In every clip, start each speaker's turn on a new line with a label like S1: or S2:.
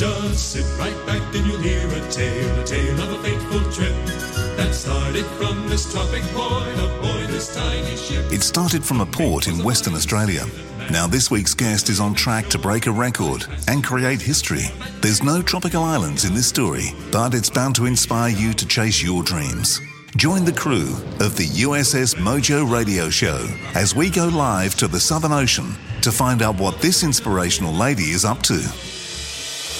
S1: Just sit right back and you'll hear a tale, a tale of a fateful trip that started from this tropic point aboard this tiny ship.
S2: It started from a port in Western Australia. Now, this week's guest is on track to break a record and create history. There's no tropical islands in this story, but it's bound to inspire you to chase your dreams. Join the crew of the USS Mojo radio show as we go live to the Southern Ocean to find out what this inspirational lady is up to.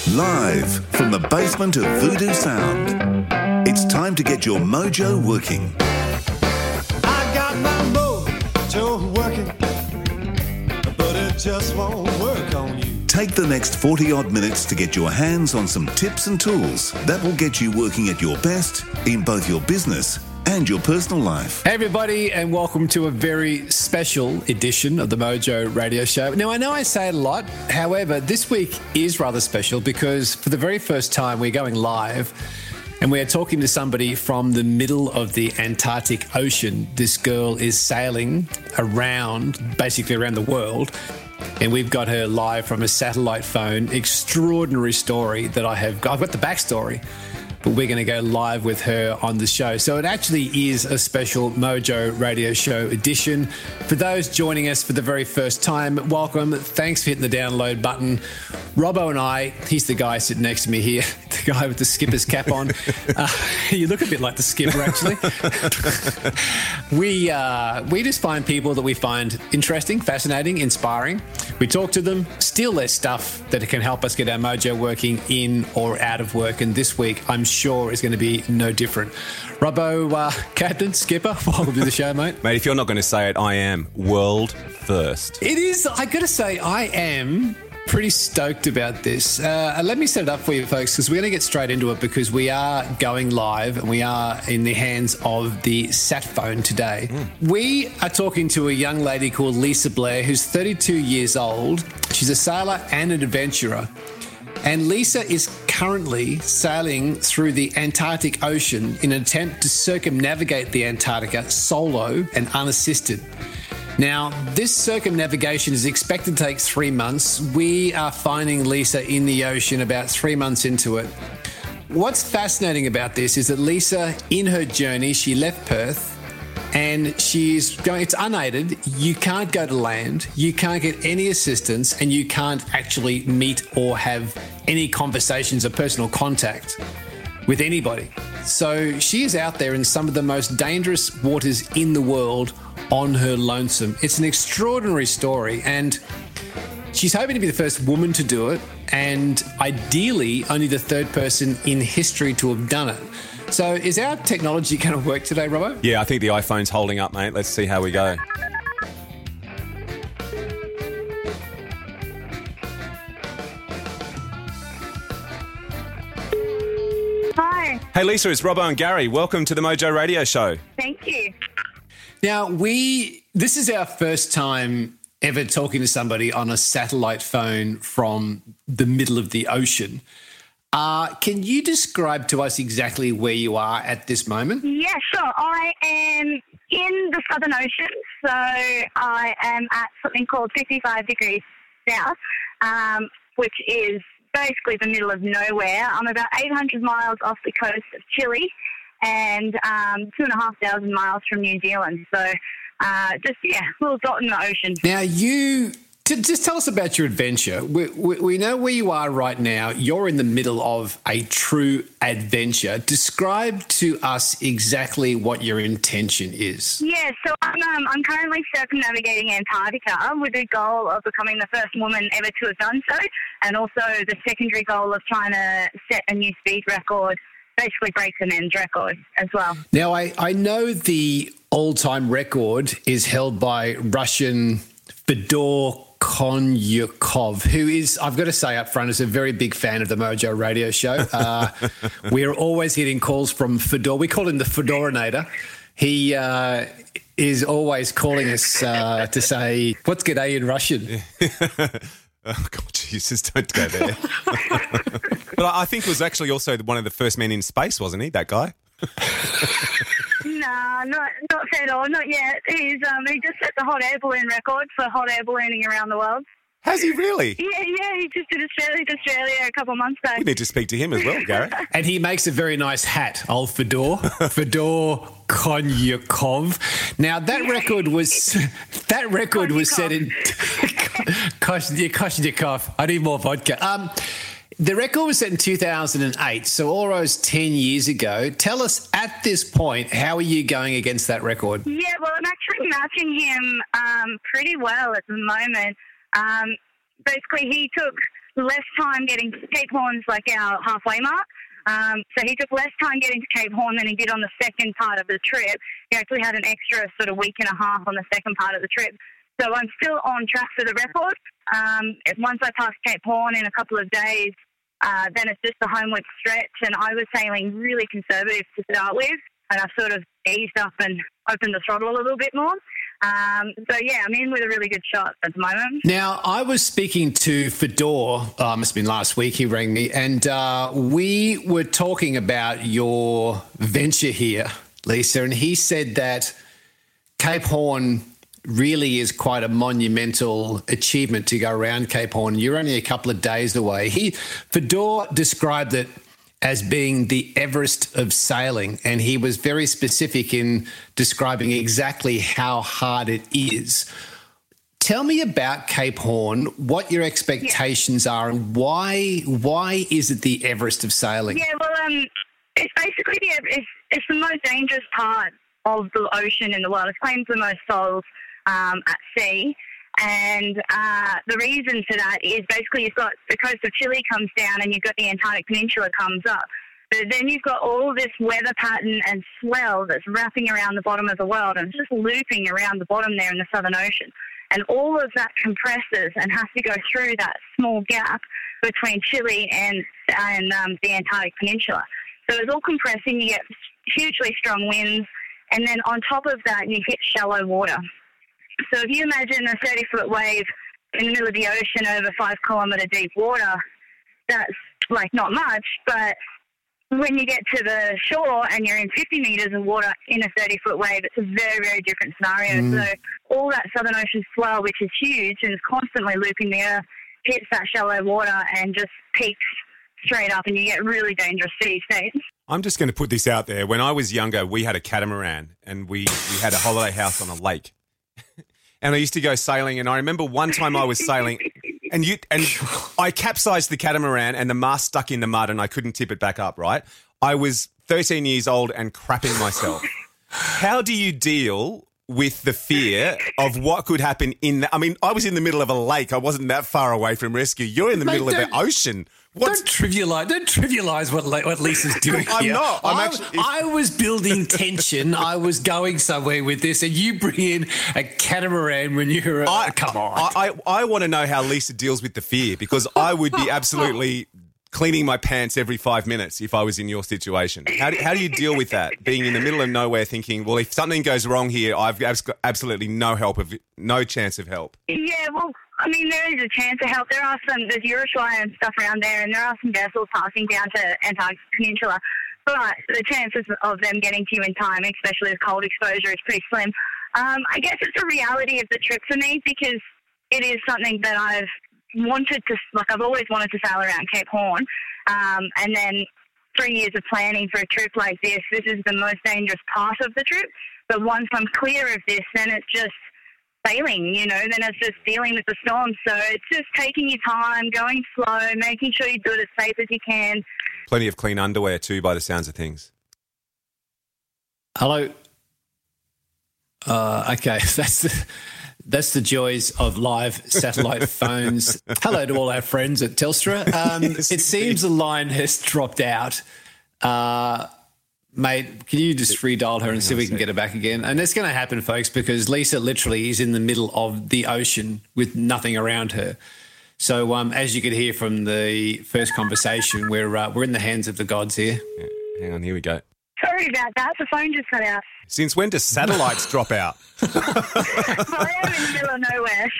S2: Live from the basement of Voodoo Sound, it's time to get your mojo working.
S3: I got my mojo working, but it just won't work on you.
S2: Take the next 40 odd minutes to get your hands on some tips and tools that will get you working at your best in both your business and your personal life.
S4: Hey, everybody, and welcome to a very special edition of the Mojo Radio Show. Now, I know I say it a lot, however, this week is rather special because for the very first time, we're going live and we are talking to somebody from the middle of the Antarctic Ocean. This girl is sailing around, basically around the world. And we've got her live from a satellite phone. Extraordinary story that I have. I've got the backstory but we're going to go live with her on the show. So it actually is a special Mojo Radio Show edition. For those joining us for the very first time, welcome. Thanks for hitting the download button. Robbo and I, he's the guy sitting next to me here, guy with the skipper's cap on. Uh, you look a bit like the skipper, actually. we uh, we just find people that we find interesting, fascinating, inspiring. We talk to them, steal their stuff that can help us get our mojo working in or out of work. And this week, I'm sure is going to be no different. Robbo, uh, Captain, Skipper, welcome to the show, mate.
S5: Mate, if you're not going to say it, I am world first.
S4: It is, I got to say, I am pretty stoked about this. Uh, let me set it up for you, folks, because we're going to get straight into it because we are going live and we are in the hands of the sat phone today. Mm. We are talking to a young lady called Lisa Blair, who's 32 years old. She's a sailor and an adventurer. And Lisa is currently sailing through the Antarctic Ocean in an attempt to circumnavigate the Antarctica solo and unassisted. Now, this circumnavigation is expected to take three months. We are finding Lisa in the ocean about three months into it. What's fascinating about this is that Lisa, in her journey, she left Perth and she's going, it's unaided. You can't go to land, you can't get any assistance, and you can't actually meet or have any conversations or personal contact with anybody. So she is out there in some of the most dangerous waters in the world on her lonesome. It's an extraordinary story, and she's hoping to be the first woman to do it, and ideally, only the third person in history to have done it. So, is our technology going to work today, Robbo?
S5: Yeah, I think the iPhone's holding up, mate. Let's see how we go.
S6: Hi.
S5: Hey, Lisa, it's Robbo and Gary. Welcome to the Mojo Radio Show.
S6: Thank you.
S4: Now, we, this is our first time ever talking to somebody on a satellite phone from the middle of the ocean. Uh, can you describe to us exactly where you are at this moment?
S6: Yeah, sure. I am in the Southern Ocean, so I am at something called 55 degrees south, um, which is basically the middle of nowhere. I'm about 800 miles off the coast of Chile and um, two and a half thousand miles from New Zealand. So uh, just, yeah, a little dot in the ocean.
S4: Now, you just tell us about your adventure. We, we, we, know where you are right now. You're in the middle of a true adventure. Describe to us exactly what your intention is.
S6: Yeah, so I'm, um, I'm currently circumnavigating Antarctica with the goal of becoming the first woman ever to have done so, and also the secondary goal of trying to set a new speed record basically break the men's record as well.
S4: Now, I, I know the all time record is held by Russian Fedor Konyukhov, who is, I've got to say up front, is a very big fan of the Mojo radio show. Uh, we're always getting calls from Fedor. We call him the Fedorinator. He uh, is always calling us uh, to say, what's g'day in Russian?
S5: oh, God, Jesus, don't go there. but I think it was actually also one of the first men in space, wasn't he, that guy?
S6: Nah, not not at all. not yet. He's um he just set the hot air balloon record for hot air ballooning around the world.
S5: Has he really?
S6: Yeah, yeah, he just did Australia to Australia a couple of months back.
S5: We need to speak to him as well, Garrett.
S4: And he makes a very nice hat, old Fedor, Fedor Konyukhov. Now that record was that record was set in Koshnikov. I need more vodka. Um, the record was set in 2008, so almost 10 years ago. Tell us at this point, how are you going against that record?
S6: Yeah, well, I'm actually matching him um, pretty well at the moment. Um, basically, he took less time getting to Cape Horn's like our halfway mark. Um, so he took less time getting to Cape Horn than he did on the second part of the trip. He actually had an extra sort of week and a half on the second part of the trip. So I'm still on track for the record. Um, once I pass Cape Horn in a couple of days, uh, then it's just the homeward stretch. And I was sailing really conservative to start with, and I've sort of eased up and opened the throttle a little bit more. Um, so yeah, I'm in with a really good shot at the moment.
S4: Now, I was speaking to Fedor, uh, must have been last week, he rang me, and uh, we were talking about your venture here, Lisa, and he said that Cape Horn really is quite a monumental achievement to go around Cape Horn. You're only a couple of days away. He Fedor described it as being the Everest of sailing, and he was very specific in describing exactly how hard it is. Tell me about Cape Horn, what your expectations are, and why why is it the Everest of sailing?
S6: Yeah, well, um, it's basically the it's, it's the most dangerous part of the ocean in the world. It claims the most souls um, at sea. And uh, the reason for that is basically you've got the coast of Chile comes down and you've got the Antarctic Peninsula comes up. But then you've got all this weather pattern and swell that's wrapping around the bottom of the world and it's just looping around the bottom there in the Southern Ocean. And all of that compresses and has to go through that small gap between Chile and, and um, the Antarctic Peninsula. So it's all compressing, you get hugely strong winds, and then on top of that, you hit shallow water. So if you imagine a 30 foot wave in the middle of the ocean over five kilometre deep water, that's like not much, but when you get to the shore and you're in 50 metres of water in a 30 foot wave, it's a very, very different scenario.
S4: Mm.
S6: So all that Southern Ocean swell, which is huge and is constantly looping the earth, hits that shallow water and just peaks straight up and you get really dangerous sea states.
S5: I'm just going to put this out there. When I was younger, we had a catamaran and we, we had a holiday house on a lake. and I used to go sailing. And I remember one time I was sailing and you and I capsized the catamaran and the mast stuck in the mud and I couldn't tip it back up, right? I was 13 years old and crapping myself. How do you deal with the fear of what could happen in the, I mean, I was in the middle of a lake. I wasn't that far away from rescue. You're in the
S4: Mate,
S5: middle of the ocean. What's
S4: Don't trivialize. Don't trivialize what what Lisa's doing
S5: I'm
S4: here.
S5: not. I'm
S4: I,
S5: actually-
S4: I was building tension. I was going somewhere with this, and you bring in a catamaran when you're. A, come on.
S5: I, I, I want to know how Lisa deals with the fear because I would be absolutely cleaning my pants every five minutes if I was in your situation. How do, how do you deal with that? Being in the middle of nowhere thinking, well, if something goes wrong here, I've abs- absolutely no help of no chance of help.
S6: Yeah, well, I mean, there is a chance of help. There are some, there's Uruguay and stuff around there, and there are some vessels passing down to Antarctic Peninsula. But the chances of them getting to you in time, especially with cold exposure, is pretty slim. Um, I guess it's a reality of the trip for me because it is something that I've wanted to, like, I've always wanted to sail around Cape Horn. Um, and then three years of planning for a trip like this, this is the most dangerous part of the trip. But once I'm clear of this, then it's just sailing, you know, then it's just dealing with the storm. So it's just taking your time, going slow, making sure you do it as safe as you can.
S5: Plenty of clean underwear too, by the sounds of things.
S4: Hello. Uh, okay, that's the, that's the joys of live satellite phones. Hello to all our friends at Telstra. Um,
S5: Yes,
S4: it seems the line has dropped out. Uh, mate, can you just redial her and see if we can get her back again? And it's going to happen, folks, because Lisa literally is in the middle of the ocean with nothing around her. So, um, as you could hear from the first conversation, we're uh, we're in the hands of the gods here.
S5: Yeah, hang on, here we go.
S6: Sorry about that. The phone just cut out.
S5: Since when do satellites drop out?
S6: Well, I am in the middle of nowhere.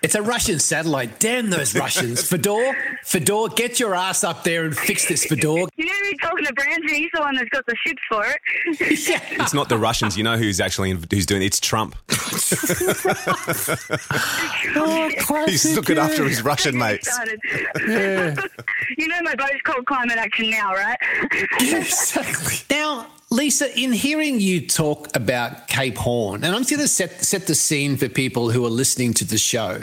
S4: It's a Russian satellite. Damn those Russians. Fedor, Fedor, get your ass up there and fix this, Fedor.
S6: you know be talking to Branson. He's the one that's got the ships for it. yeah.
S5: It's not the Russians. You know who's actually in, who's doing it? It's Trump. Oh, He's looking after his Russian mates.
S6: Started. you know my boat's called Climate Action now, right?
S4: exactly. Now, Lisa, in hearing you talk about Cape Horn, and I'm going to set set the scene for people who are listening to the show.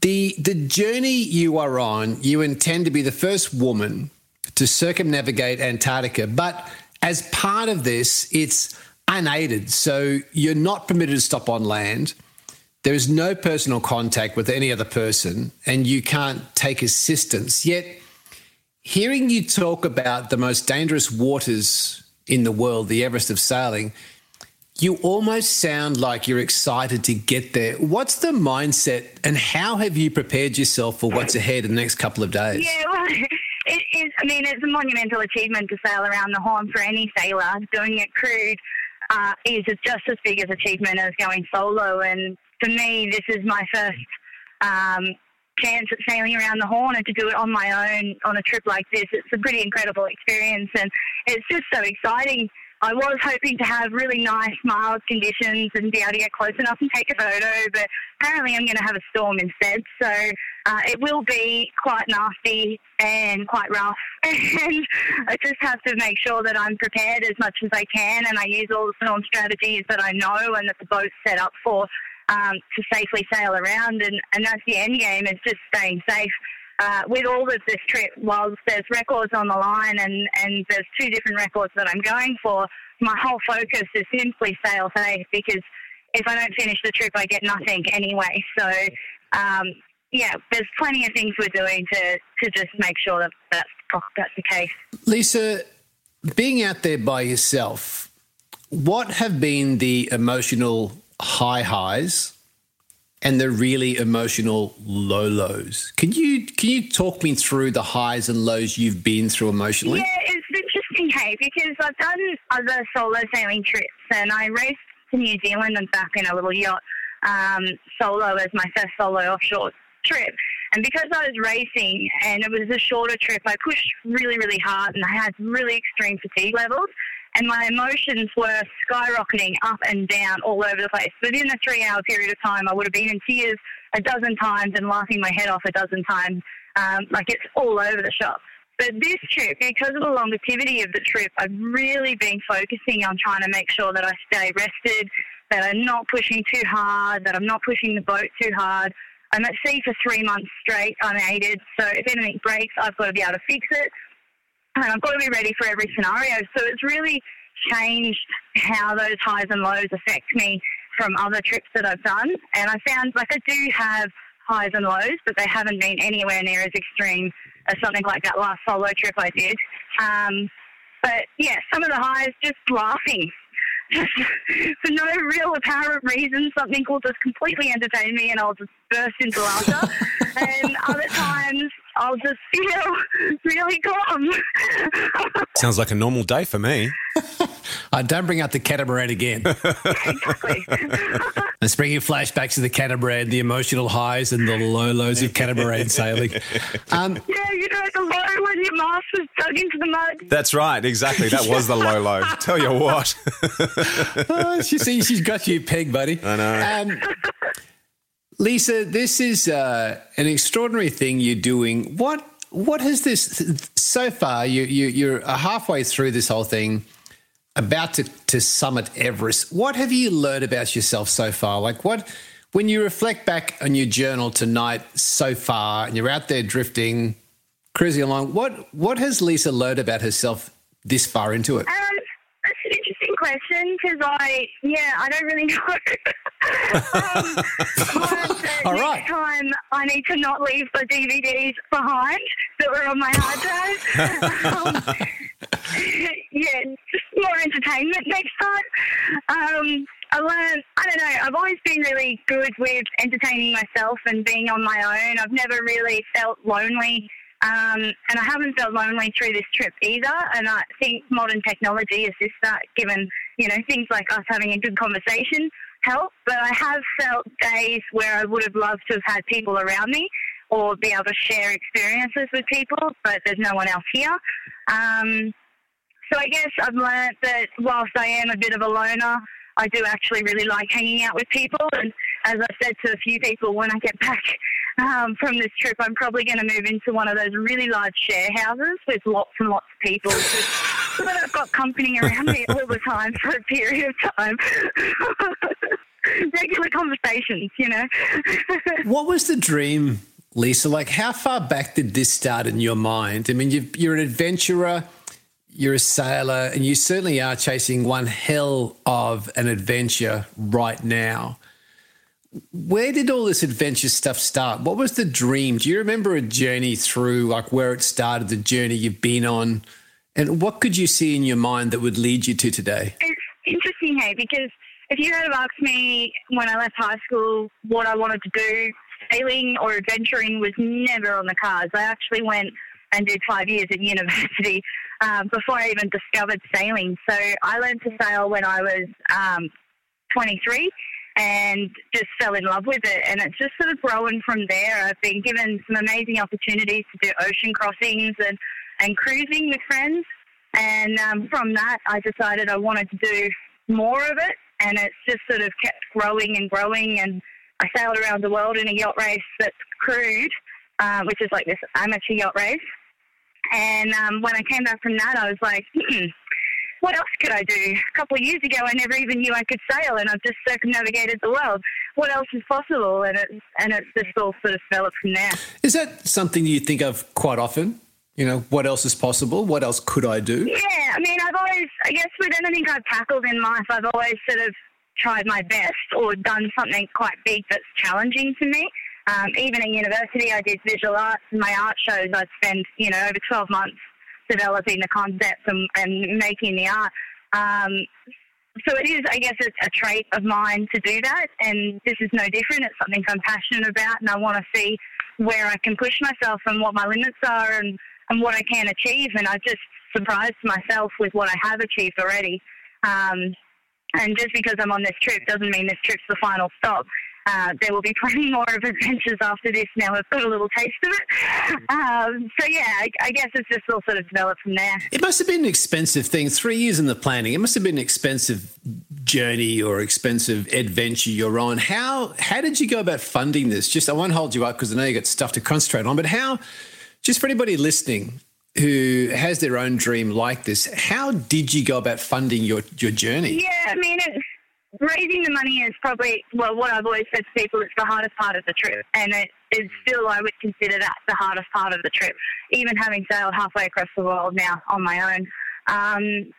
S4: The the journey you are on, you intend to be the first woman to circumnavigate Antarctica, but as part of this, it's unaided, so you're not permitted to stop on land. There is no personal contact with any other person, and you can't take assistance. Yet, hearing you talk about the most dangerous waters in the world, the Everest of sailing, you almost sound like you're excited to get there. What's the mindset, and how have you prepared yourself for what's ahead in the next couple of days?
S6: Yeah, well, it is. I mean, it's a monumental achievement to sail around the Horn for any sailor. Doing it crewed uh, is just as big as achievement as going solo. And for me, this is my first um, chance at sailing around the Horn and to do it on my own on a trip like this. It's a pretty incredible experience, and it's just so exciting. I was hoping to have really nice, mild conditions and be able to get close enough and take a photo, but apparently I'm going to have a storm instead. So uh, it will be quite nasty and quite rough. And I just have to make sure that I'm prepared as much as I can and I use all the storm strategies that I know and that the boat's set up for um, to safely sail around. And, and that's the end game, is just staying safe uh, with all of this trip, whilst there's records on the line and, and there's two different records that I'm going for, my whole focus is simply sail safe because if I don't finish the trip, I get nothing anyway. So, um, yeah, there's plenty of things we're doing to, to just make sure that that's, that's the case.
S4: Lisa, being out there by yourself, what have been the emotional high highs and the really emotional low lows? Can you can you talk me through the highs and lows you've been through emotionally?
S6: Yeah, it's interesting, hey, because I've done other solo sailing trips and I raced to New Zealand and back in a little yacht um, solo as my first solo offshore trip. And because I was racing and it was a shorter trip, I pushed really, really hard and I had really extreme fatigue levels. And my emotions were skyrocketing up and down all over the place. Within a three hour period of time, I would have been in tears a dozen times and laughing my head off a dozen times. Um, like it's all over the shop. But this trip, because of the longevity of the trip, I've really been focusing on trying to make sure that I stay rested, that I'm not pushing too hard, that I'm not pushing the boat too hard. I'm at sea for three months straight, unaided. So if anything breaks, I've got to be able to fix it. And I've got to be ready for every scenario. So it's really changed how those highs and lows affect me from other trips that I've done. And I found like I do have highs and lows, but they haven't been anywhere near as extreme as something like that last solo trip I did. Um, but yeah, some of the highs just laughing. Just for no real apparent reason, something will just completely entertain me and I'll just burst into laughter. and other times I'll just feel really calm.
S5: Sounds like a normal day for me.
S4: Uh, don't bring up the catamaran again.
S6: exactly.
S4: Let's bring you flashbacks to the catamaran, the emotional highs and the low lows of catamaran sailing. Um,
S6: yeah, you know, the low when your mask was dug into the mud.
S5: That's right, exactly. That was the low low. Tell you what.
S4: oh, she, see, she's got you pegged, buddy.
S5: I know.
S4: Um, Lisa, this is uh, an extraordinary thing you're doing. What what has this so far? You, you you're halfway through this whole thing, about to, to summit Everest. What have you learned about yourself so far? Like what when you reflect back on your journal tonight so far, and you're out there drifting, cruising along. What what has Lisa learned about herself this far into it?
S6: Um, that's an interesting question because I, yeah, I don't really know. um,
S4: All
S6: next
S4: right.
S6: time I need to not leave the DVDs behind that were on my hard drive. um, yeah, just more entertainment next time. Um, I learned, I don't know, I've always been really good with entertaining myself and being on my own. I've never really felt lonely. Um, and I haven't felt lonely through this trip either. And I think modern technology assists that, given, you know, things like us having a good conversation help. But I have felt days where I would have loved to have had people around me or be able to share experiences with people, but there's no one else here. Um, so I guess I've learned that whilst I am a bit of a loner, I do actually really like hanging out with people. And as I said to a few people, when I get back um, from this trip, I'm probably going to move into one of those really large share houses with lots and lots of people. so that I've got company around me all the time for a period of time. Regular conversations, you know.
S4: what was the dream, Lisa? Like, how far back did this start in your mind? I mean, you you're an adventurer you're a sailor and you certainly are chasing one hell of an adventure right now. Where did all this adventure stuff start? What was the dream? Do you remember a journey through, like where it started, the journey you've been on? And what could you see in your mind that would lead you to today?
S6: It's interesting, hey, because if you had asked me when I left high school what I wanted to do, sailing or adventuring was never on the cards. I actually went and did five years at university um, before I even discovered sailing. So I learned to sail when I was um, 23 and just fell in love with it. And it's just sort of grown from there. I've been given some amazing opportunities to do ocean crossings and, and cruising with friends. And um, from that, I decided I wanted to do more of it. And it's just sort of kept growing and growing. And I sailed around the world in a yacht race that's crewed, uh, which is like this amateur yacht race. And um, when I came back from that, I was like, hmm, what else could I do? A couple of years ago, I never even knew I could sail, and I've just circumnavigated the world. What else is possible? And it's and it's just all sort of developed from there.
S4: Is that something you think of quite often? You know, what else is possible? What else could I do?
S6: Yeah, I mean, I've always, I guess, with anything I've tackled in life, I've always sort of tried my best or done something quite big that's challenging to me. Um, even at university, I did visual arts. My art shows, I'd spend, you know, over 12 months developing the concepts and, and making the art. Um, so it is, I guess, it's a trait of mine to do that, and this is no different. It's something I'm passionate about, and I want to see where I can push myself and what my limits are and, and what I can achieve. And I just surprised myself with what I have achieved already. Um, and just because I'm on this trip doesn't mean this trip's the final stop. Uh, there will be plenty more of adventures after this. Now we've got a little taste of it. Um, so yeah, I, I, guess it's just all sort of developed from there.
S4: It must have been an expensive thing. Three years in the planning. It must have been an expensive journey or expensive adventure you're on. How how did you go about funding this? Just I won't hold you up because I know you got stuff to concentrate on. But how? Just for anybody listening, who has their own dream like this, how did you go about funding your, your journey?
S6: Yeah, I mean, it's, raising the money is probably, well, what I've always said to people, it's the hardest part of the trip. And it is still, I would consider that the hardest part of the trip, even having sailed halfway across the world now on my own. Um,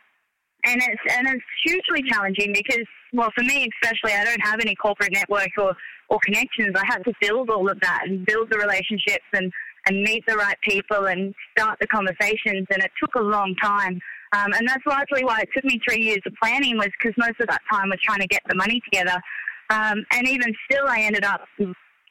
S6: and it's and it's hugely challenging because, well, for me especially, I don't have any corporate network or, or connections. I had to build all of that and build the relationships and and meet the right people and start the conversations. And it took a long time. Um, and that's largely why it took me three years of planning was because most of that time was trying to get the money together. Um, and even still, I ended up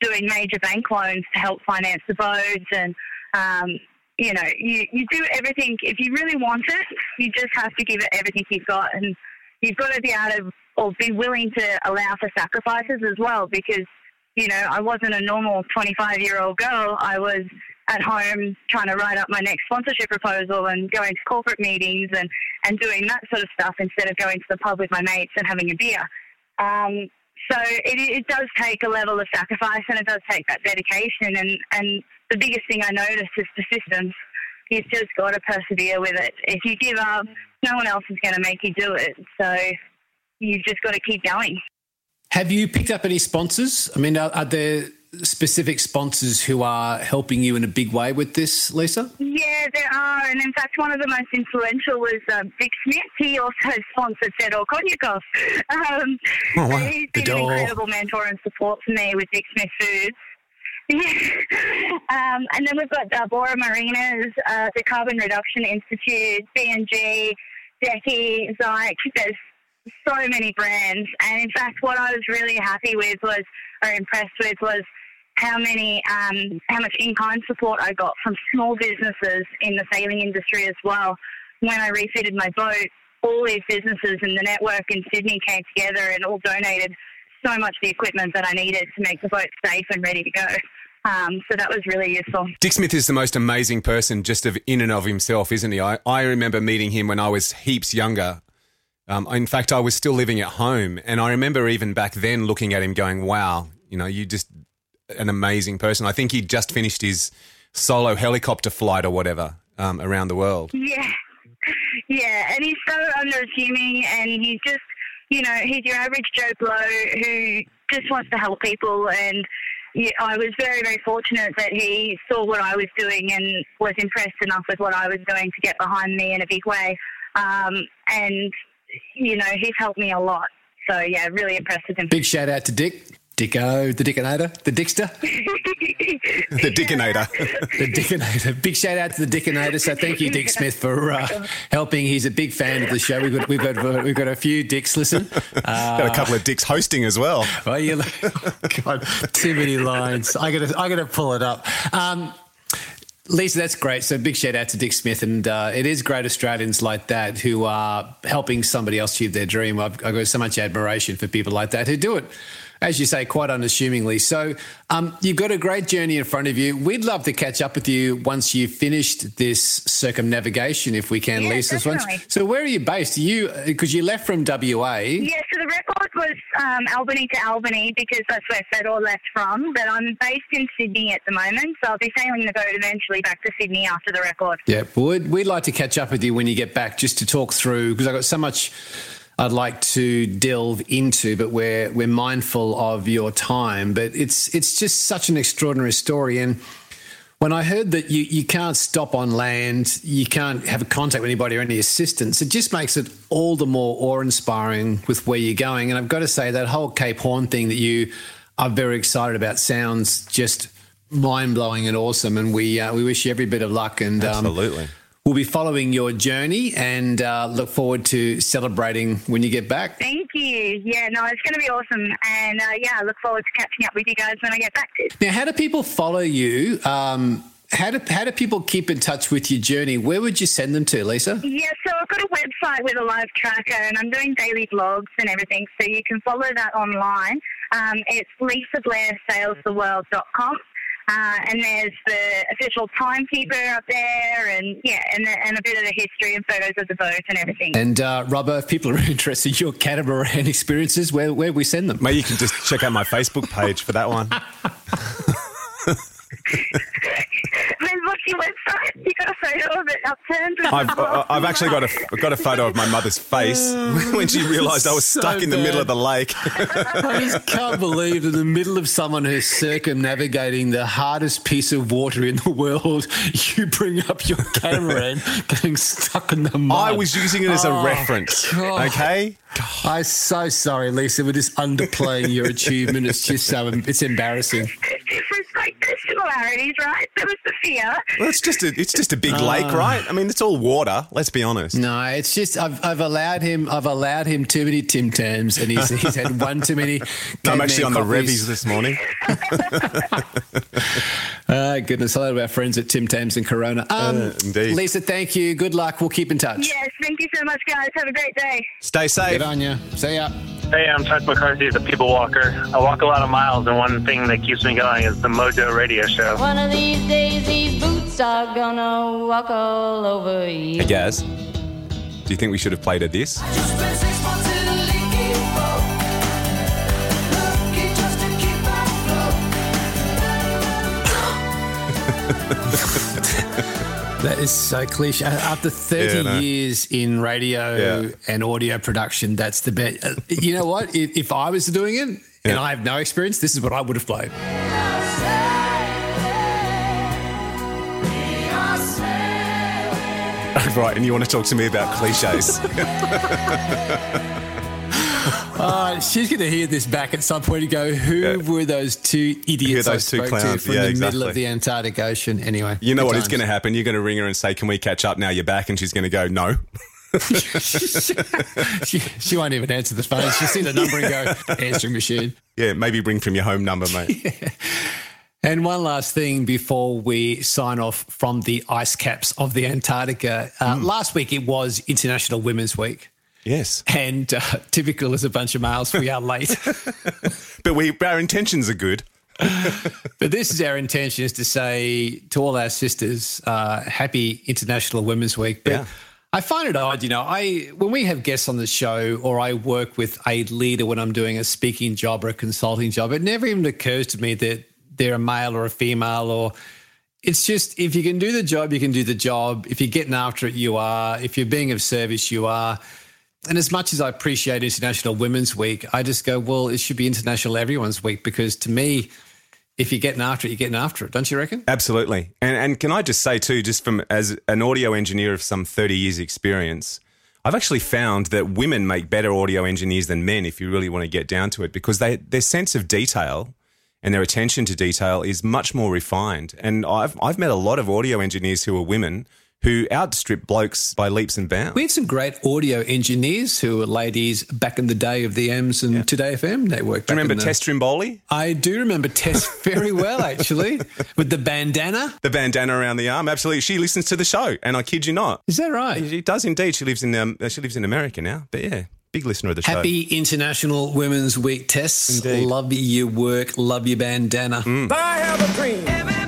S6: doing major bank loans to help finance the boats. And, um, you know, you, you do everything. If you really want it, you just have to give it everything you've got. And you've got to be able to or be willing to allow for sacrifices as well because you know, I wasn't a normal 25 year old girl. I was at home trying to write up my next sponsorship proposal and going to corporate meetings and, and doing that sort of stuff instead of going to the pub with my mates and having a beer. Um, so it, it does take a level of sacrifice and it does take that dedication. And, and the biggest thing I noticed is persistence. You've just got to persevere with it. If you give up, no one else is going to make you do it. So you've just got to keep going.
S4: Have you picked up any sponsors? I mean, are, are, there specific sponsors who are helping you in a big way with this, Lisa?
S6: Yeah, there are. And in fact, one of the most influential was uh, Dick Smith. He also sponsored Fedor Konyukhov. Um, oh, wow. He's been an incredible mentor and support for me with Dick Smith Foods. um, and then we've got uh, Bora Marinas, uh, the Carbon Reduction Institute, B&G, Decky, Zhik. There's so many brands. And in fact, what I was really happy with was, or impressed with, was how many, um, how much in-kind support I got from small businesses in the sailing industry as well. When I refitted my boat, all these businesses in the network in Sydney came together and all donated so much of the equipment that I needed to make the boat safe and ready to go. Um, so that was really useful.
S5: Dick Smith is the most amazing person just of in and of himself, isn't he? I, I remember meeting him when I was heaps younger. Um, in fact, I was still living at home, and I remember even back then looking at him going, wow, you know, you just an amazing person. I think he just finished his solo helicopter flight or whatever um, around the world.
S6: Yeah. Yeah, and he's so unassuming and he's just, you know, he's your average Joe Blow who just wants to help people and yeah, I was very, very fortunate that he saw what I was doing and was impressed enough with what I was doing to get behind me in a big way. Um, and, you know, he's helped me a lot. So, yeah, really impressed with him.
S4: Big shout out to Dick. Dicko, the Dickinator, the Dickster,
S5: The Dickinator.
S4: the Dickinator. Big shout out to the Dickinator. So thank you, Dick Smith, for uh, helping. He's a big fan of the show. We've got we've got we've got a few Dicks. Listen, uh,
S5: Got a couple of dicks hosting as well.
S4: well, you God, too many lines. I got to I got to pull it up. Um, Lisa, that's great. So big shout out to Dick Smith, and uh, it is great Australians like that who are helping somebody else achieve their dream. I've, I've got so much admiration for people like that who do it as you say, quite unassumingly. So um, you've got a great journey in front of you. We'd love to catch up with you once you've finished this circumnavigation, if we can,
S6: Yeah,
S4: Lisa. So once-
S6: definitely.
S4: So where are you based? Are you because you left from WA.
S6: Yeah, so the record was um, Albany to Albany because that's where Fedor left from. But I'm based in Sydney at the moment, so I'll be sailing the boat eventually back to Sydney after the record.
S4: Yeah, we'd, we'd like to catch up with you when you get back just to talk through because I've got so much I'd like to delve into, but we're we're mindful of your time. But it's it's just such an extraordinary story and. When I heard that you, you can't stop on land, you can't have a contact with anybody or any assistance, it just makes it all the more awe inspiring with where you're going. And I've got to say, that whole Cape Horn thing that you are very excited about sounds just mind blowing and awesome. And we uh, we wish you every bit of luck. And um,
S5: Absolutely.
S4: We'll be following your journey and uh, look forward to celebrating when you get back.
S6: Thank you. Yeah, no, it's going to be awesome. And uh, yeah, I look forward to catching up with you guys when I get back to
S4: Now, how do people follow you? Um, how do how do people keep in touch with your journey? Where would you send them to, Lisa?
S6: Yeah, so I've got a website with a live tracker and I'm doing daily blogs and everything, so you can follow that online. Um, it's lisablairsailstheworld.com. Uh, and there's the official timekeeper up there, and yeah, and, and a bit of the history and photos of the boat and everything.
S4: And uh, Robbo, if people are interested in your catamaran experiences, where where we send them?
S5: Maybe you can just check out my Facebook page for that one.
S6: then what's your? You got a photo of it upturned.
S5: I've, uh, I've actually got a I've got a photo of my mother's face when she realised I was
S4: So
S5: stuck in the middle of the lake.
S4: I just can't believe in the middle of someone who's circumnavigating the hardest piece of water in the world, you bring up your camera and getting stuck in the mud.
S5: I was using it as a
S4: Oh,
S5: reference.
S4: God.
S5: Okay.
S4: I'm so sorry, Lisa. We're just underplaying your achievement. It's just so it's embarrassing.
S6: It's like there's similarities, right? There was the fear.
S5: Well, it's just a it's just a big lake, oh. right? I mean, it's all water. Let's be honest.
S4: No, it's just I've, I've allowed him. I've allowed him too many Tim Tams, and he's he's had one too many.
S5: I'm actually on the revies this morning.
S4: Ah, goodness, hello to our friends at Tim Tams and Corona. Um,
S5: Uh, indeed.
S4: Lisa, thank you. Good luck. We'll keep in touch.
S6: Yes, thank you so much, guys. Have a great day.
S5: Stay safe.
S4: Good on you. See ya.
S7: Hey, I'm Chuck McCarthy, the People Walker. I walk a lot of miles, and one thing that keeps me going is the Mojo Radio Show.
S8: One of these days, these boots are gonna walk all over you.
S5: Hey, Gaz, do you think we should have played a this?
S4: That is so cliche. After 30
S5: Yeah, know.
S4: years in radio
S5: Yeah.
S4: and audio production, that's the best. Uh, You know what? If, if I was doing it and I have no experience, this is what I would have played.
S5: right, and you want to talk to me about cliches?
S4: Uh, she's going to hear this back at some point and go, "Who
S5: Yeah.
S4: were those two idiots
S5: those
S4: I
S5: two
S4: spoke to
S5: clowns?
S4: from
S5: Yeah,
S4: the middle of the Antarctic Ocean?" Anyway,
S5: You know what is
S4: times.
S5: going to happen? You're going to ring her and say, "Can we catch up now? You're back," and she's going to go, "No."
S4: she, she won't even answer the phone. She'll see the number and go, "Answering machine."
S5: Yeah, maybe ring from your home number, mate.
S4: And one last thing before we sign off from the ice caps of the Antarctica. Uh, Last week it was International Women's Week.
S5: Yes,
S4: And uh, typical as a bunch of males, we are late.
S5: but we our intentions are good.
S4: but this is our intention is to say to all our sisters, uh, happy International Women's Week. But
S5: Yeah.
S4: I find it odd, you know, I when we have guests on the show or I work with a leader when I'm doing a speaking job or a consulting job, it never even occurs to me that they're a male or a female or it's just if you can do the job, you can do the job. If you're getting after it, you are. If you're being of service, you are. And as much as I appreciate International Women's Week, I just go, well, it should be International Everyone's Week because to me, if you're getting after it, you're getting after it, don't you reckon?
S5: Absolutely. And, and can I just say, too, just from as an audio engineer of some 30 years' experience, I've actually found that women make better audio engineers than men if you really want to get down to it because they, their sense of detail and their attention to detail is much more refined. And I've, I've met a lot of audio engineers who are women who outstrip blokes by leaps and bounds.
S4: We had some great audio engineers who were ladies back in the day of the M's and Today FM network.
S5: Do you
S4: back
S5: remember
S4: the-
S5: Tess Trimboli?
S4: I do remember Tess very well, actually, with the bandana.
S5: The bandana around the arm. Absolutely. She listens to the show, and I kid you not.
S4: Is that right?
S5: She does indeed. She lives in um, she lives in America now. But yeah, big listener of the show.
S4: Happy International Women's Week, Tess.
S5: Indeed. Mm.
S4: Love your work, love your bandana.
S2: I have a dream.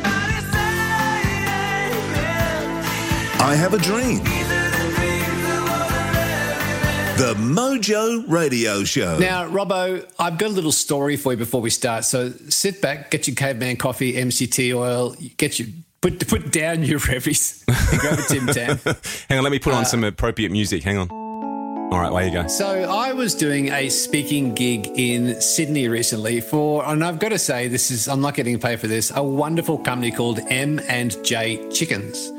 S2: The Mojo Radio Show.
S4: Now, Robbo, I've got a little story for you before we start. So sit back, get your caveman coffee, MCT oil, get your put put down your revies and grab a Tim Tam.
S5: Hang on, let me put on some appropriate music. Hang on. All right, away you go.
S4: So I was doing a speaking gig in Sydney recently for, and I've got to say, this is I'm not getting paid for this. A wonderful company called M and J Chickens.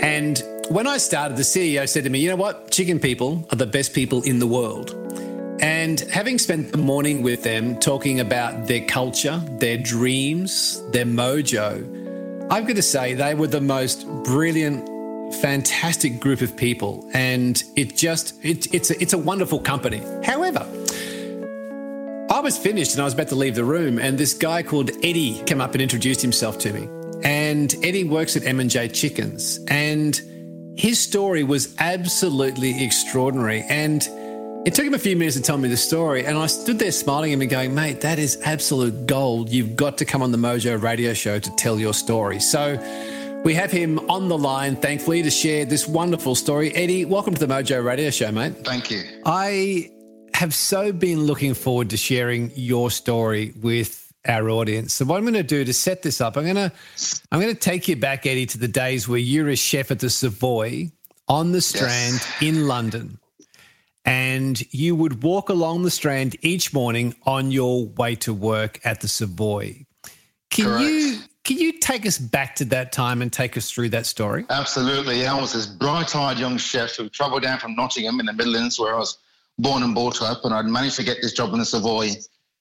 S4: And when I started, the CEO said to me, "You know what? Chicken people are the best people in the world." And having spent the morning with them talking about their culture, their dreams, their mojo, I've got to say they were the most brilliant, fantastic group of people, and it just it, it's a, it's a wonderful company. However, I was finished and I was about to leave the room, and this guy called Eddie came up and introduced himself to me. And Eddie works at M and J Chickens, and his story was absolutely extraordinary. And it took him a few minutes to tell me the story, and I stood there smiling at him and going, "Mate, that is absolute gold. You've got to come on the Mojo Radio Show to tell your story." So. We have him on the line, thankfully, to share this wonderful story. Eddie, welcome to the Mojo Radio Show, mate.
S9: Thank you.
S4: I have so been looking forward to sharing your story with our audience. So what I'm going to do to set this up, I'm going to I'm going to take you back, Eddie, to the days where you're a chef at the Savoy on the Strand in London, and you would walk along the Strand each morning on your way to work at the Savoy. Can
S9: Correct.
S4: you can you take us back to that time and take us through that story?
S9: Absolutely. I was this bright-eyed young chef who travelled down from Nottingham in the Midlands, where I was born and brought up, and I'd managed to get this job in the Savoy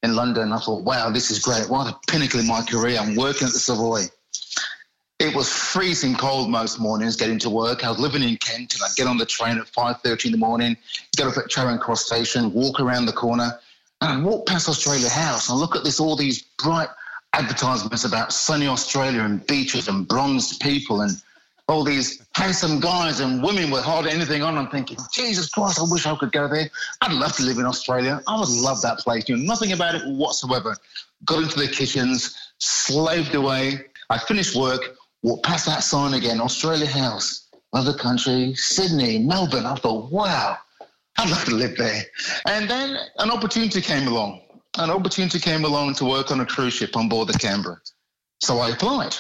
S9: in London. I thought, wow, this is great. What a pinnacle in my career. I'm working at the Savoy. It was freezing cold most mornings getting to work. I was living in Kent, and I'd get on the train at 5.30 in the morning, get up at Charing Cross Station, walk around the corner, and I'd walk past Australia House and look at this all these bright advertisements about sunny Australia and beaches and bronzed people and all these handsome guys and women with hardly anything on. I'm thinking, Jesus Christ, I wish I could go there. I'd love to live in Australia. I would love that place. Knew nothing about it whatsoever. Got into the kitchens, slaved away. I finished work, walked past that sign again, Australia House, other country, Sydney, Melbourne. I thought, wow, I'd love to live there. And then an opportunity came along. An opportunity came along to work on a cruise ship on board the Canberra. So I applied.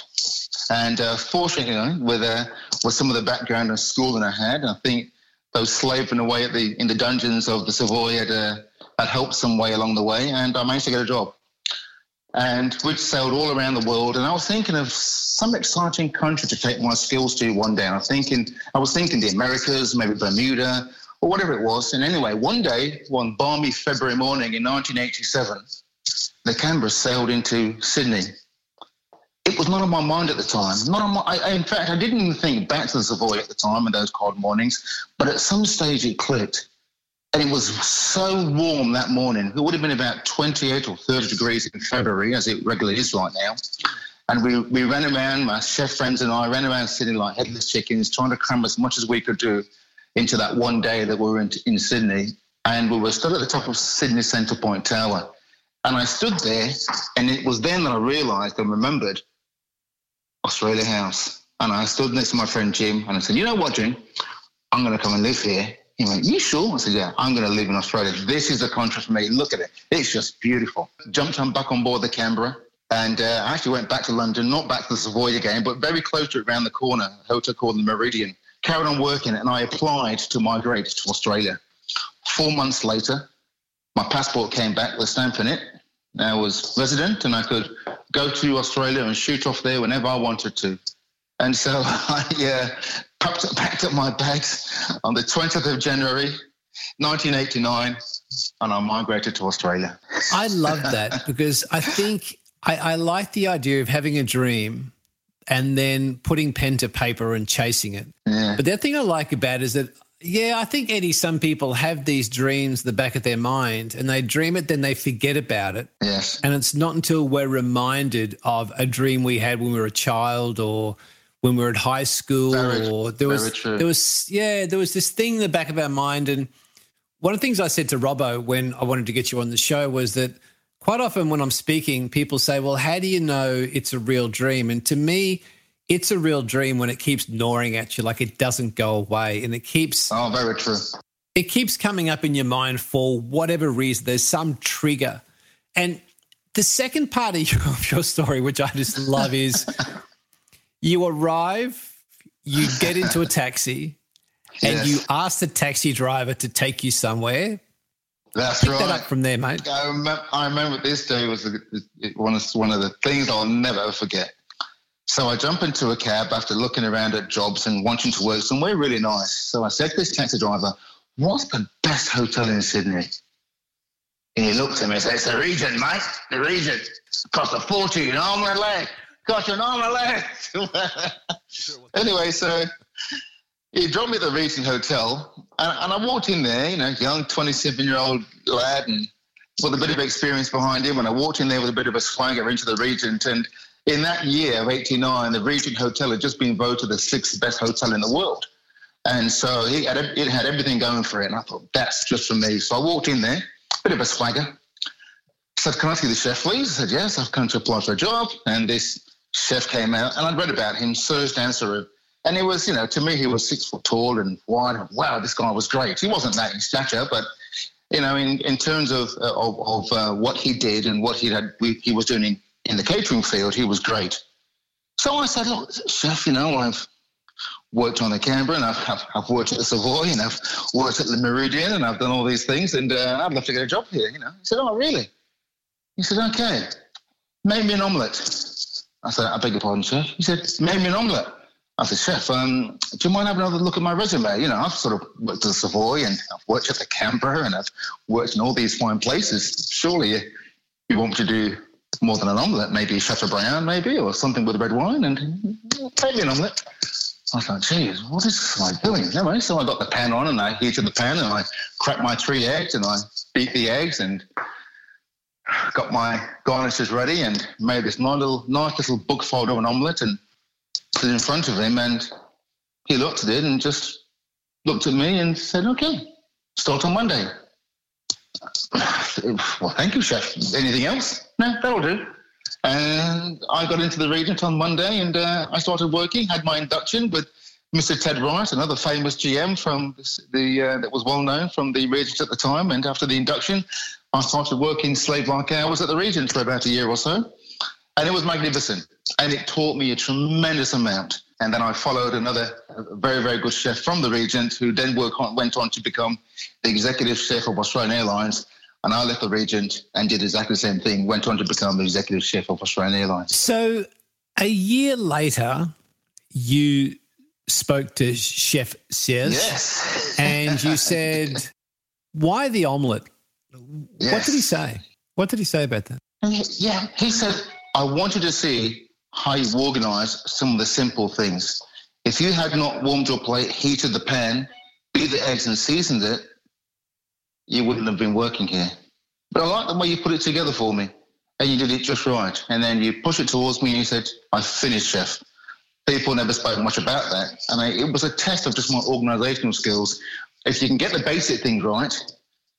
S9: And uh, fortunately, with, uh, with some of the background and schooling I had, I think those slaving away at the, in the dungeons of the Savoy had, uh, had helped some way along the way, and I managed to get a job. And we'd sailed all around the world, and I was thinking of some exciting country to take my skills to one day. And I thinking, I was thinking the Americas, maybe Bermuda, or whatever it was. And anyway, one day, one balmy February morning in 1987, the Canberra sailed into Sydney. It was not on my mind at the time. Not on my. I, I- in fact, I didn't even think back to the Savoy at the time and those cold mornings. But at some stage, it clicked, and it was so warm that morning. It would have been about 28 or 30 degrees in February, as it regularly is right now. And we, we ran around, my chef friends and I ran around Sydney like headless chickens, trying to cram as much as we could do into that one day that we were in, in Sydney. And we were stood at the top of Sydney Centre Point Tower. And I stood there, and it was then that I realised and remembered Australia House. And I stood next to my friend Jim, and I said, "You know what, Jim? I'm going to come and live here." He went, "You sure?" I said, "Yeah, I'm going to live in Australia. This is a country for me. Look at it. It's just beautiful." Jumped on back on board the Canberra, and uh, I actually went back to London, not back to the Savoy again, but very close to it, around the corner, a hotel called the Meridian. Carried on working, and I applied to migrate to Australia. Four months later, my passport came back with a stamp in it. I was resident, and I could go to Australia and shoot off there whenever I wanted to. And so I uh, packed, packed up my bags on the 20th of January, 1989, and I migrated to Australia.
S4: I love that because I think I, I like the idea of having a dream and then putting pen to paper and chasing it.
S9: Yeah.
S4: But the other thing I like about it is that, yeah, I think, Eddie, some people have these dreams in the back of their mind and they dream it, then they forget about it.
S9: Yes.
S4: And it's not until we're reminded of a dream we had when we were a child or when we were at high school
S9: Very-
S4: or there was
S9: true.
S4: there was yeah, there was this thing in the back of our mind and one of the things I said to Robbo when I wanted to get you on the show was that quite often when I'm speaking, people say, Well, how do you know it's a real dream? And to me, it's a real dream when it keeps gnawing at you, like it doesn't go away and it keeps
S9: Oh, very true.
S4: it keeps coming up in your mind for whatever reason. There's some trigger. And the second part of your, of your story, which I just love, is you arrive, you get into a taxi, and
S9: Yes.
S4: you ask the taxi driver to take you somewhere.
S9: That's
S4: Pick
S9: right.
S4: that up from there, mate.
S9: I remember, I remember this day was one of one of the things I'll never forget. So I jump into a cab after looking around at jobs and wanting to work somewhere really nice. So I said to this taxi driver, "What's the best hotel in Sydney?" And he looked at me and said, "It's the Regent, mate. The Regent. Cost a fortune, an arm and a leg. Cost an arm and a leg." anyway, so he dropped me at the Regent Hotel, and, and I walked in there, you know, young 27 year old lad, and with a bit of experience behind him. And I walked in there with a bit of a swagger into the Regent. And in that year of 89, the Regent Hotel had just been voted the sixth best hotel in the world. And so he had, it had everything going for it. And I thought, that's just for me. So I walked in there, bit of a swagger. Said, can I see the chef, please? I said, yes, I've come to apply for a job. And this chef came out, and I'd read about him, Serge Dansereau. And he was, you know, to me, he was six foot tall and wide. Wow, this guy was great. He wasn't that in stature, but, you know, in, in terms of uh, of, of uh, what he did and what he had he was doing in, the catering field, he was great. So I said, look, chef, you know, I've worked on the Canberra and I've, I've, worked at the Savoy and I've worked at the Meridian and I've done all these things and uh, I'd love to get a job here, you know. He said, oh, really? He said, okay, make me an omelette. I said, I beg your pardon, chef. He said, make me an omelette. I said, chef, um, do you mind having another look at my resume? You know, I've sort of worked at the Savoy and I've worked at the Canberra and I've worked in all these fine places. Surely you want me to do more than an omelette, maybe Chateaubriand, maybe, or something with red wine, and make me an omelette. I thought, geez, what is this guy doing? Anyway, so I got the pan on and I heated the pan and I cracked my three eggs and I beat the eggs and got my garnishes ready and made this nice little, nice little book fold of an omelette and put it in front of him. And he looked at it and just looked at me and said, okay, start on Monday. Well, thank you, chef. Anything else? No, that'll do. And I got into the Regent on Monday and uh, I started working, had my induction with Mr. Ted Wright, another famous GM from the, uh, that was well known from the Regent at the time. And after the induction, I started working slave-like hours at the Regent for about a year or so. And it was magnificent. And it taught me a tremendous amount. And then I followed another uh, very, very good chef from the Regent who then on, went on to become the executive chef of Australian Airlines. And I left the Regent and did exactly the same thing, went on to become the executive chef of Australian Airlines.
S4: So a year later, you spoke to Chef Sears.
S9: Yes.
S4: and you said, why the omelette? What did he say? What did he say about that?
S9: Yeah, he said, I wanted to see how you organize some of the simple things. If you had not warmed your plate, heated the pan, beat the eggs and seasoned it, you wouldn't have been working here. But I like the way you put it together for me. And you did it just right. And then you pushed it towards me and you said, I finished, chef. People never spoke much about that. And I, it was a test of just my organizational skills. If you can get the basic things right,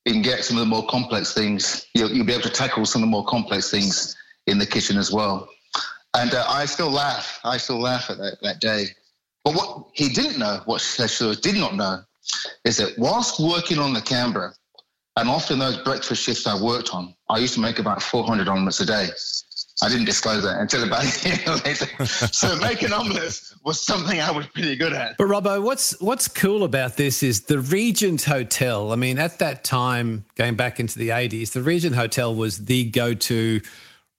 S9: you can get some of the more complex things. You'll, you'll be able to tackle some of the more complex things in the kitchen as well. And uh, I still laugh. I still laugh at that, that day. But what he didn't know, what Chef did not know, is that whilst working on the Canberra, and often those breakfast shifts I worked on, I used to make about 400 omelets a day. I didn't disclose that until about a year later. so making omelets was something I was pretty good at.
S4: But Robbo, what's what's cool about this is the Regent Hotel. I mean, at that time, going back into the 80s, the Regent Hotel was the go-to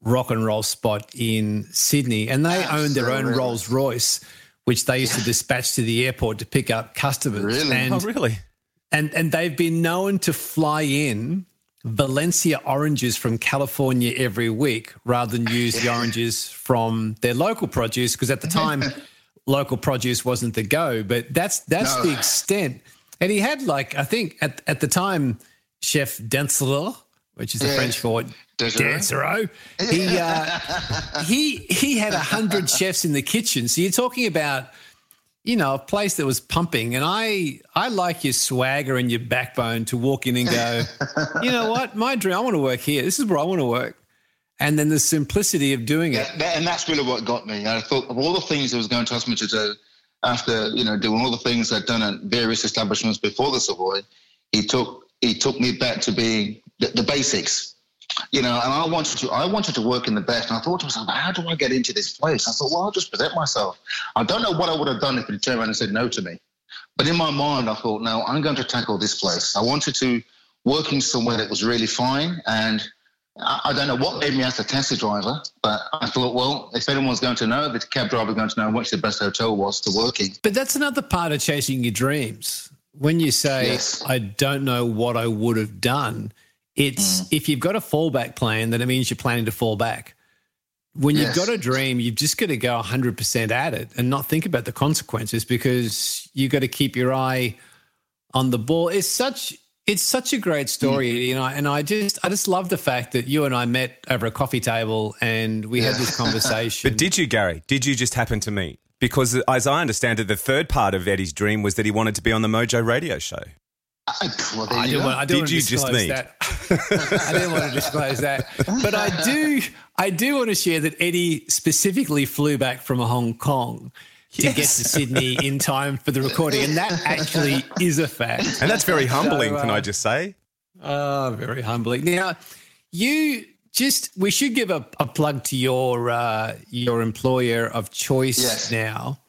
S4: rock and roll spot in Sydney, and they owned their own Rolls Royce, which they used to dispatch to the airport to pick up customers.
S9: Really?
S4: And,
S5: Oh, really?
S4: And and they've been known to fly in Valencia oranges from California every week rather than use the oranges from their local produce because at the time local produce wasn't the go. But that's that's
S9: No.
S4: the extent. And he had like I think at at the time Chef Denseler, which is the
S9: Yeah.
S4: French for. Dansereau. He uh, he he had a hundred chefs in the kitchen. So you're talking about, you know, a place that was pumping. And I I like your swagger and your backbone to walk in and go, you know what, my dream, I want to work here. This is where I want to work. And then the simplicity of doing it.
S9: That- that- and that's really what got me. I thought of all the things he was going to ask me to do after, you know, doing all the things I'd done at various establishments before the Savoy. He took he took me back to being the, the basics, you know. And I wanted to I wanted to work in the best. And I thought to myself, how do I get into this place? I thought, well, I'll just present myself. I don't know what I would have done if he'd turned around and said no to me. But in my mind, I thought, no, I'm going to tackle this place. I wanted to work in somewhere that was really fine. And I, I don't know what made me ask a taxi driver, but I thought, well, if anyone's going to know, the cab driver going to know which the best hotel was to work in.
S4: But that's another part of chasing your dreams. When you say,
S9: Yes.
S4: I don't know what I would have done, it's
S9: Mm.
S4: if you've got a fallback plan, then it means you're planning to fall back. When you've got a dream, you've just got to go 100% at it and not think about the consequences because you've got to keep your eye on the ball. It's such. It's such a great story,
S9: Mm.
S4: you know, and I just, I just love the fact that you and I met over a coffee table and we had this conversation.
S5: But did you, Gary? Did you just happen to meet? Because as I understand it, the third part of Eddie's dream was that he wanted to be on the Mojo radio show.
S9: I, Well,
S4: I didn't, want, I didn't
S5: Did
S4: want to
S5: you just
S4: disclose
S5: meet?
S4: that. I didn't want to disclose that, but I do. I do want to share that Eddie specifically flew back from Hong Kong to get to Sydney in time for the recording, and that actually is a fact.
S5: And that's very humbling, can
S4: uh,
S5: I just say?
S4: Oh, very humbling. Now, you just we should give a, a plug to your uh, your employer of choice
S9: Yes.
S4: now.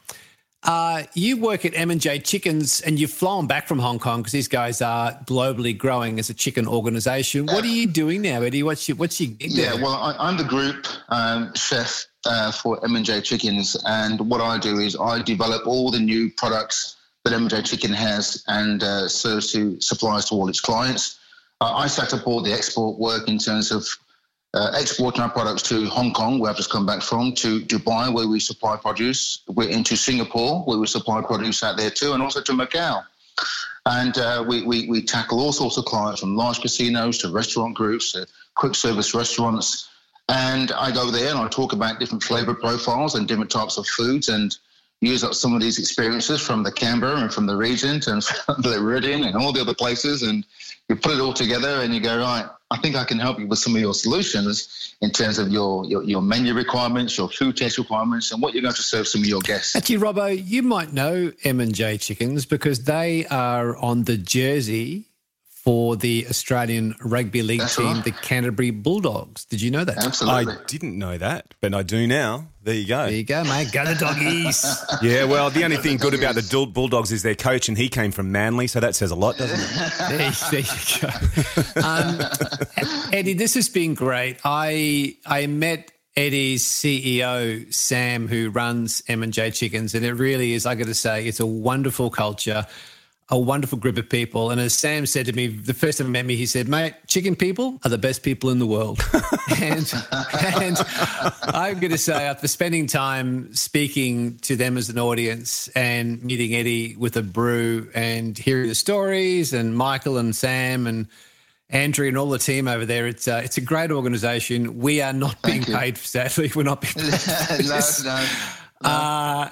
S4: Uh, you work at M and J Chickens, and you've flown back from Hong Kong because these guys are globally growing as a chicken organisation. What are you doing now, Eddie? What's your what's your gig
S9: Yeah,
S4: there?
S9: well, I, I'm the group um, chef uh, for M&J Chickens, and what I do is I develop all the new products that M&J Chicken has and uh, serves to supplies to all its clients. Uh, I set up all the export work in terms of uh, exporting our products to Hong Kong, where I've just come back from, to Dubai, where we supply produce. We're into Singapore, where we supply produce out there too, and also to Macau. And uh, we, we, we tackle all sorts of clients from large casinos to restaurant groups to quick service restaurants. And I go there and I talk about different flavor profiles and different types of foods and use up some of these experiences from the Canberra and from the Regent and from the Meridian and all the other places. And you put it all together and you go, right, I think I can help you with some of your solutions in terms of your, your, your menu requirements, your food test requirements, and what you're going to serve some of your guests.
S4: Actually, Robbo, you might know M and J Chickens because they are on the jersey for the Australian rugby league
S9: That's
S4: team,
S9: right.
S4: the Canterbury Bulldogs. Did you know that?
S9: Absolutely.
S5: I didn't know that, but I do now. There you go.
S4: There you go, mate. Go the doggies.
S5: Yeah, well, the only thing good about the Bulldogs is their coach, and he came from Manly, so that says a lot, doesn't it?
S4: there, there you go. Um, Eddie, this has been great. I I met Eddie's CEO Sam, who runs M and J Chickens, and it really is. I got to say, it's a wonderful culture. A wonderful group of people. And as Sam said to me, the first time he met me, he said, Mate, chicken people are the best people in the world. and, and I'm going to say, after spending time speaking to them as an audience and meeting Eddie with a brew and hearing the stories, and Michael and Sam and Andrew and all the team over there, it's uh, it's a great organisation. We are not being
S9: Thank you.
S4: paid, sadly. We're not being paid. for
S9: no,
S4: this.
S9: no.
S4: Uh,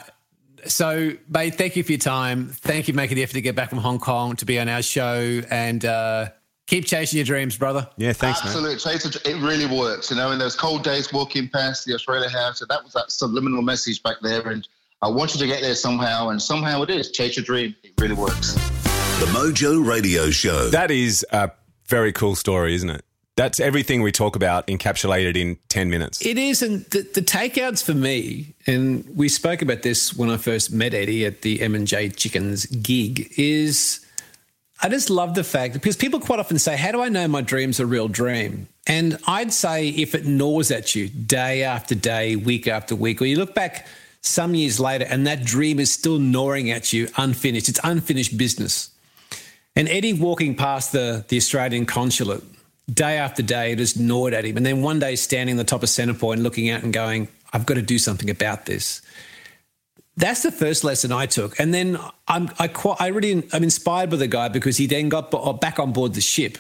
S4: so, mate, thank you for your time. Thank you for making the effort to get back from Hong Kong to be on our show. And uh, Keep chasing your dreams, brother.
S5: Yeah, thanks, man.
S9: Absolutely, Chaser, it really works. You know, in those cold days walking past the Australia House, so that was that subliminal message back there, and I want you to get there somehow, and somehow it is. Chase your dream. It really works.
S2: The Mojo Radio Show.
S5: That is a very cool story, isn't it? That's everything we talk about encapsulated in 10 minutes.
S4: It is, and the, the takeouts for me, and we spoke about this when I first met Eddie at the M and J Chickens gig, is I just love the fact because people quite often say, "How do I know my dream's a real dream?" And I'd say if it gnaws at you day after day, week after week, or you look back some years later and that dream is still gnawing at you, unfinished. It's unfinished business. And Eddie walking past the the Australian consulate day after day it just gnawed at him. And then one day standing on the top of Centre Point looking out and going, I've got to do something about this. That's the first lesson I took. And then I'm, I, quite, I really, I'm inspired by the guy because he then got uh, back on board the ship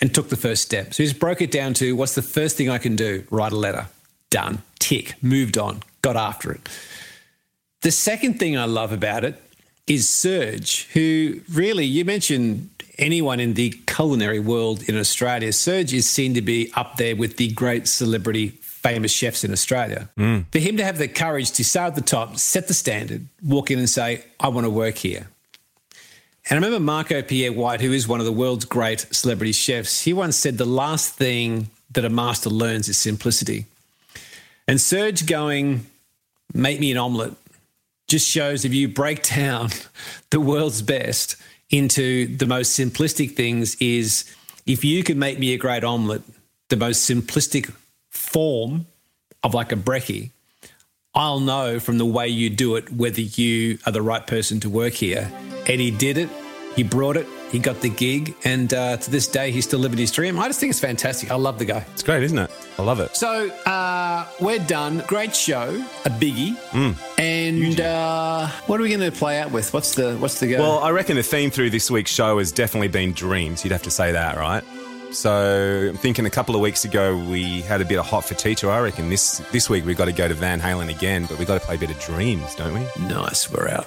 S4: and took the first step. So he just broke it down to what's the first thing I can do? Write a letter. Done. Tick. Moved on. Got after it. The second thing I love about it is Serge, who really, you mentioned anyone in the culinary world in Australia. Serge is seen to be up there with the great celebrity, famous chefs in Australia. Mm. For him to have the courage to start at the top, set the standard, walk in and say, I want to work here. And I remember Marco Pierre White, who is one of the world's great celebrity chefs, he once said the last thing that a master learns is simplicity. And Serge going, make me an omelette, just shows if you break down the world's best into the most simplistic things is if you can make me a great omelette, the most simplistic form of like a brekkie, I'll know from the way you do it whether you are the right person to work here. Eddie did it. He brought it. He got the gig, and uh, to this day, he's still living his dream. I just think it's fantastic. I love the guy.
S5: It's great, isn't it? I love it.
S4: So uh, we're done. Great show, a biggie. And uh, what are we going to play out with? What's the what's the go?
S5: Well, I reckon the theme through this week's show has definitely been dreams. You'd have to say that, right? So I'm thinking a couple of weeks ago we had a bit of hot for teacher. I reckon this this week we've got to go to Van Halen again, but we've got to play a bit of dreams, don't we?
S4: nice. We're out.